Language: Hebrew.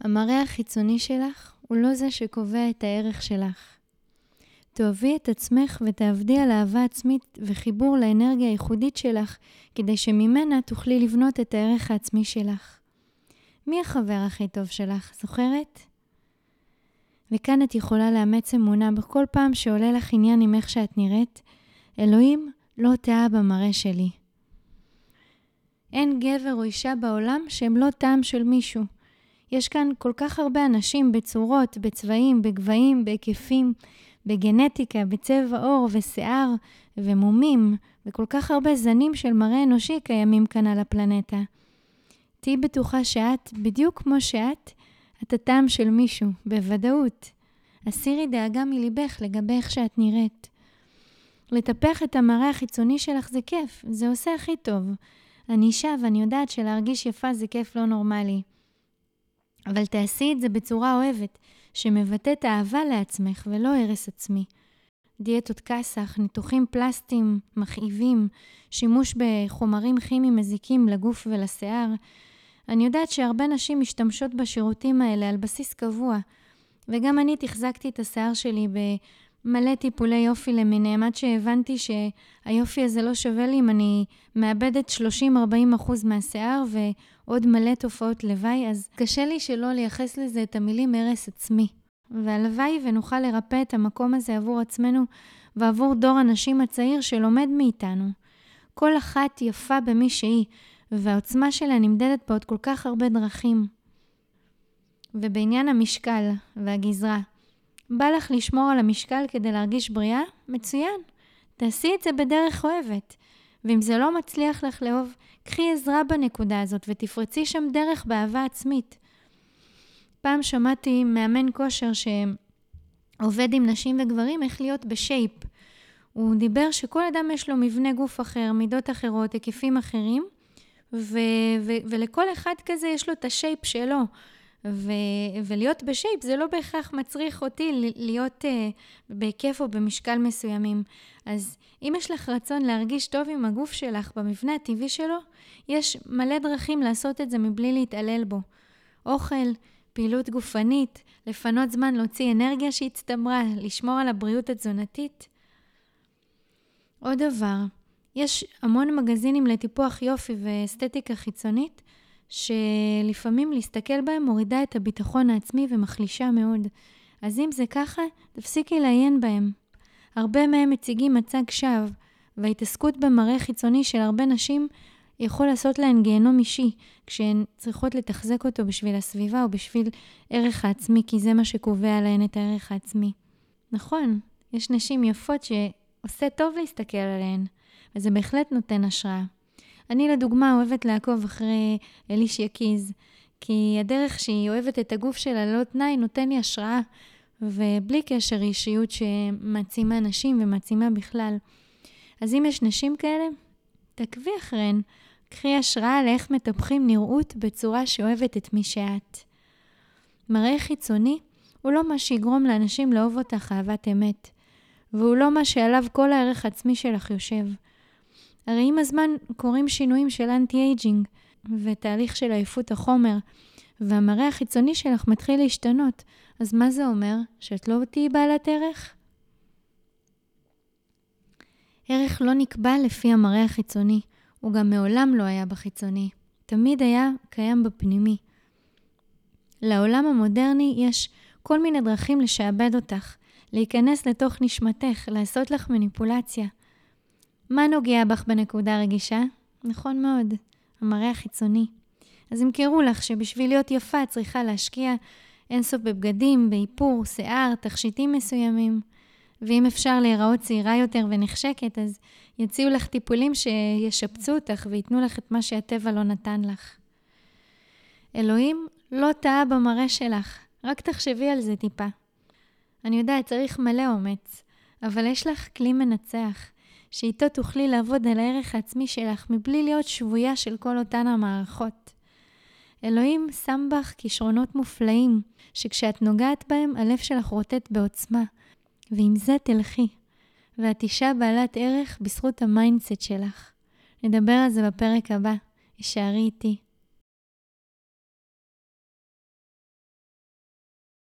המראה החיצוני שלך הוא לא זה שקובע את הערך שלך. תאהבי את עצמך ותעבדי על אהבה עצמית וחיבור לאנרגיה הייחודית שלך, כדי שממנה תוכלי לבנות את הערך העצמי שלך. מי החבר הכי טוב שלך, זוכרת? וכאן את יכולה לאמץ אמונה בכל פעם שעולה לך עניין עם איך שאת נראית, אלוהים לא טעה במראה שלי. אין גבר או אישה בעולם שהם לא טעם של מישהו. יש כאן כל כך הרבה אנשים בצורות, בצבעים, בגבהים, בהיקפים, בגנטיקה, בצבע עור ושיער ומומים, וכל כך הרבה זנים של מראה אנושי קיימים כאן על הפלנטה. תהיי בטוחה שאת, בדיוק כמו שאת, את הטעם של מישהו, בוודאות. הסירי דאגה מליבך לגבי איך שאת נראית. לטפח את המראה החיצוני שלך זה כיף, זה עושה הכי טוב. אני אישה ואני יודעת שלהרגיש יפה זה כיף לא נורמלי. אבל תעשי את זה בצורה אוהבת, שמבטאת אהבה לעצמך ולא הרס עצמי. דיאטות כסח, ניתוחים פלסטיים מכאיבים, שימוש בחומרים כימיים מזיקים לגוף ולשיער. אני יודעת שהרבה נשים משתמשות בשירותים האלה על בסיס קבוע, וגם אני תחזקתי את השיער שלי במלא טיפולי יופי למיניהם, עד שהבנתי שהיופי הזה לא שווה לי אם אני מאבדת 30-40% מהשיער ועוד מלא תופעות לוואי, אז קשה לי שלא לייחס לזה את המילים הרס עצמי. והלוואי ונוכל לרפא את המקום הזה עבור עצמנו ועבור דור הנשים הצעיר שלומד מאיתנו. כל אחת יפה במי שהיא, והעוצמה שלה נמדדת בעוד כל כך הרבה דרכים. ובעניין המשקל והגזרה, בא לך לשמור על המשקל כדי להרגיש בריאה? מצוין. תעשי את זה בדרך אוהבת. ואם זה לא מצליח לך לאהוב, קחי עזרה בנקודה הזאת ותפרצי שם דרך באהבה עצמית. פעם שמעתי מאמן כושר שעובד עם נשים וגברים איך להיות בשייפ. הוא דיבר שכל אדם יש לו מבנה גוף אחר, מידות אחרות, היקפים אחרים, ו- ו- ולכל אחד כזה יש לו את השייפ שלו. ו- ולהיות בשייפ זה לא בהכרח מצריך אותי להיות uh, בהיקף או במשקל מסוימים. אז אם יש לך רצון להרגיש טוב עם הגוף שלך במבנה הטבעי שלו, יש מלא דרכים לעשות את זה מבלי להתעלל בו. אוכל, פעילות גופנית, לפנות זמן להוציא אנרגיה שהצטמרה, לשמור על הבריאות התזונתית. עוד דבר, יש המון מגזינים לטיפוח יופי ואסתטיקה חיצונית, שלפעמים להסתכל בהם מורידה את הביטחון העצמי ומחלישה מאוד. אז אם זה ככה, תפסיקי לעיין בהם. הרבה מהם מציגים מצג שווא, וההתעסקות במראה חיצוני של הרבה נשים יכול לעשות להן גיהנום אישי, כשהן צריכות לתחזק אותו בשביל הסביבה או בשביל ערך העצמי, כי זה מה שקובע להן את הערך העצמי. נכון, יש נשים יפות שעושה טוב להסתכל עליהן, וזה בהחלט נותן השראה. אני לדוגמה אוהבת לעקוב אחרי אלישיה קיז, כי הדרך שהיא אוהבת את הגוף שלה ללא תנאי נותן לי השראה, ובלי קשר אישיות שמעצימה נשים ומעצימה בכלל. אז אם יש נשים כאלה, תעקבי אחריהן. קחי השראה לאיך מטפחים נראות בצורה שאוהבת את מי שאת. מראה חיצוני הוא לא מה שיגרום לאנשים לאהוב אותך אהבת אמת, והוא לא מה שעליו כל הערך העצמי שלך יושב. הרי עם הזמן קורים שינויים של אנטי-אייג'ינג ותהליך של עייפות החומר, והמראה החיצוני שלך מתחיל להשתנות. אז מה זה אומר? שאת לא תהיי בעלת ערך? ערך לא נקבע לפי המראה החיצוני. הוא גם מעולם לא היה בחיצוני. תמיד היה קיים בפנימי. לעולם המודרני יש כל מיני דרכים לשעבד אותך, להיכנס לתוך נשמתך, לעשות לך מניפולציה. מה נוגע בך בנקודה רגישה? נכון מאוד, המראה החיצוני. אז ימכרו לך שבשביל להיות יפה את צריכה להשקיע אינסוף בבגדים, באיפור, שיער, תכשיטים מסוימים. ואם אפשר להיראות צעירה יותר ונחשקת, אז יציעו לך טיפולים שישפצו אותך וייתנו לך את מה שהטבע לא נתן לך. אלוהים לא טעה במראה שלך, רק תחשבי על זה טיפה. אני יודעת, צריך מלא אומץ, אבל יש לך כלי מנצח, שאיתו תוכלי לעבוד על הערך העצמי שלך מבלי להיות שבויה של כל אותן המערכות. אלוהים שם בך כישרונות מופלאים, שכשאת נוגעת בהם, הלב שלך רוטט בעוצמה, ועם זה תלכי. ואת אישה בעלת ערך בזכות ה mindset שלך. נדבר על זה בפרק הבא. הישארי איתי.